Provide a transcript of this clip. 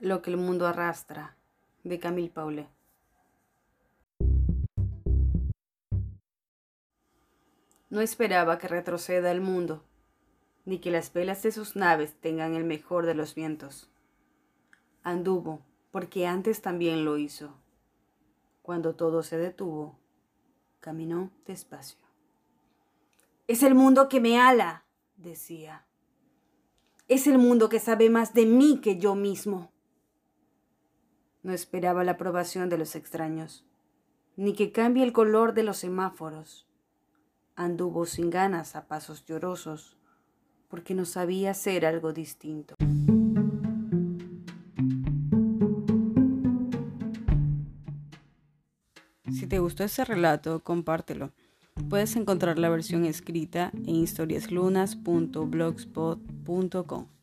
Lo que el mundo arrastra, de Camille Paulet. No esperaba que retroceda el mundo, ni que las velas de sus naves tengan el mejor de los vientos. Anduvo, porque antes también lo hizo. Cuando todo se detuvo, caminó despacio. Es el mundo que me ala, decía. Es el mundo que sabe más de mí que yo mismo. No esperaba la aprobación de los extraños, ni que cambie el color de los semáforos. Anduvo sin ganas a pasos llorosos, porque no sabía hacer algo distinto. Si te gustó ese relato, compártelo. Puedes encontrar la versión escrita en historiaslunas.blogspot.com.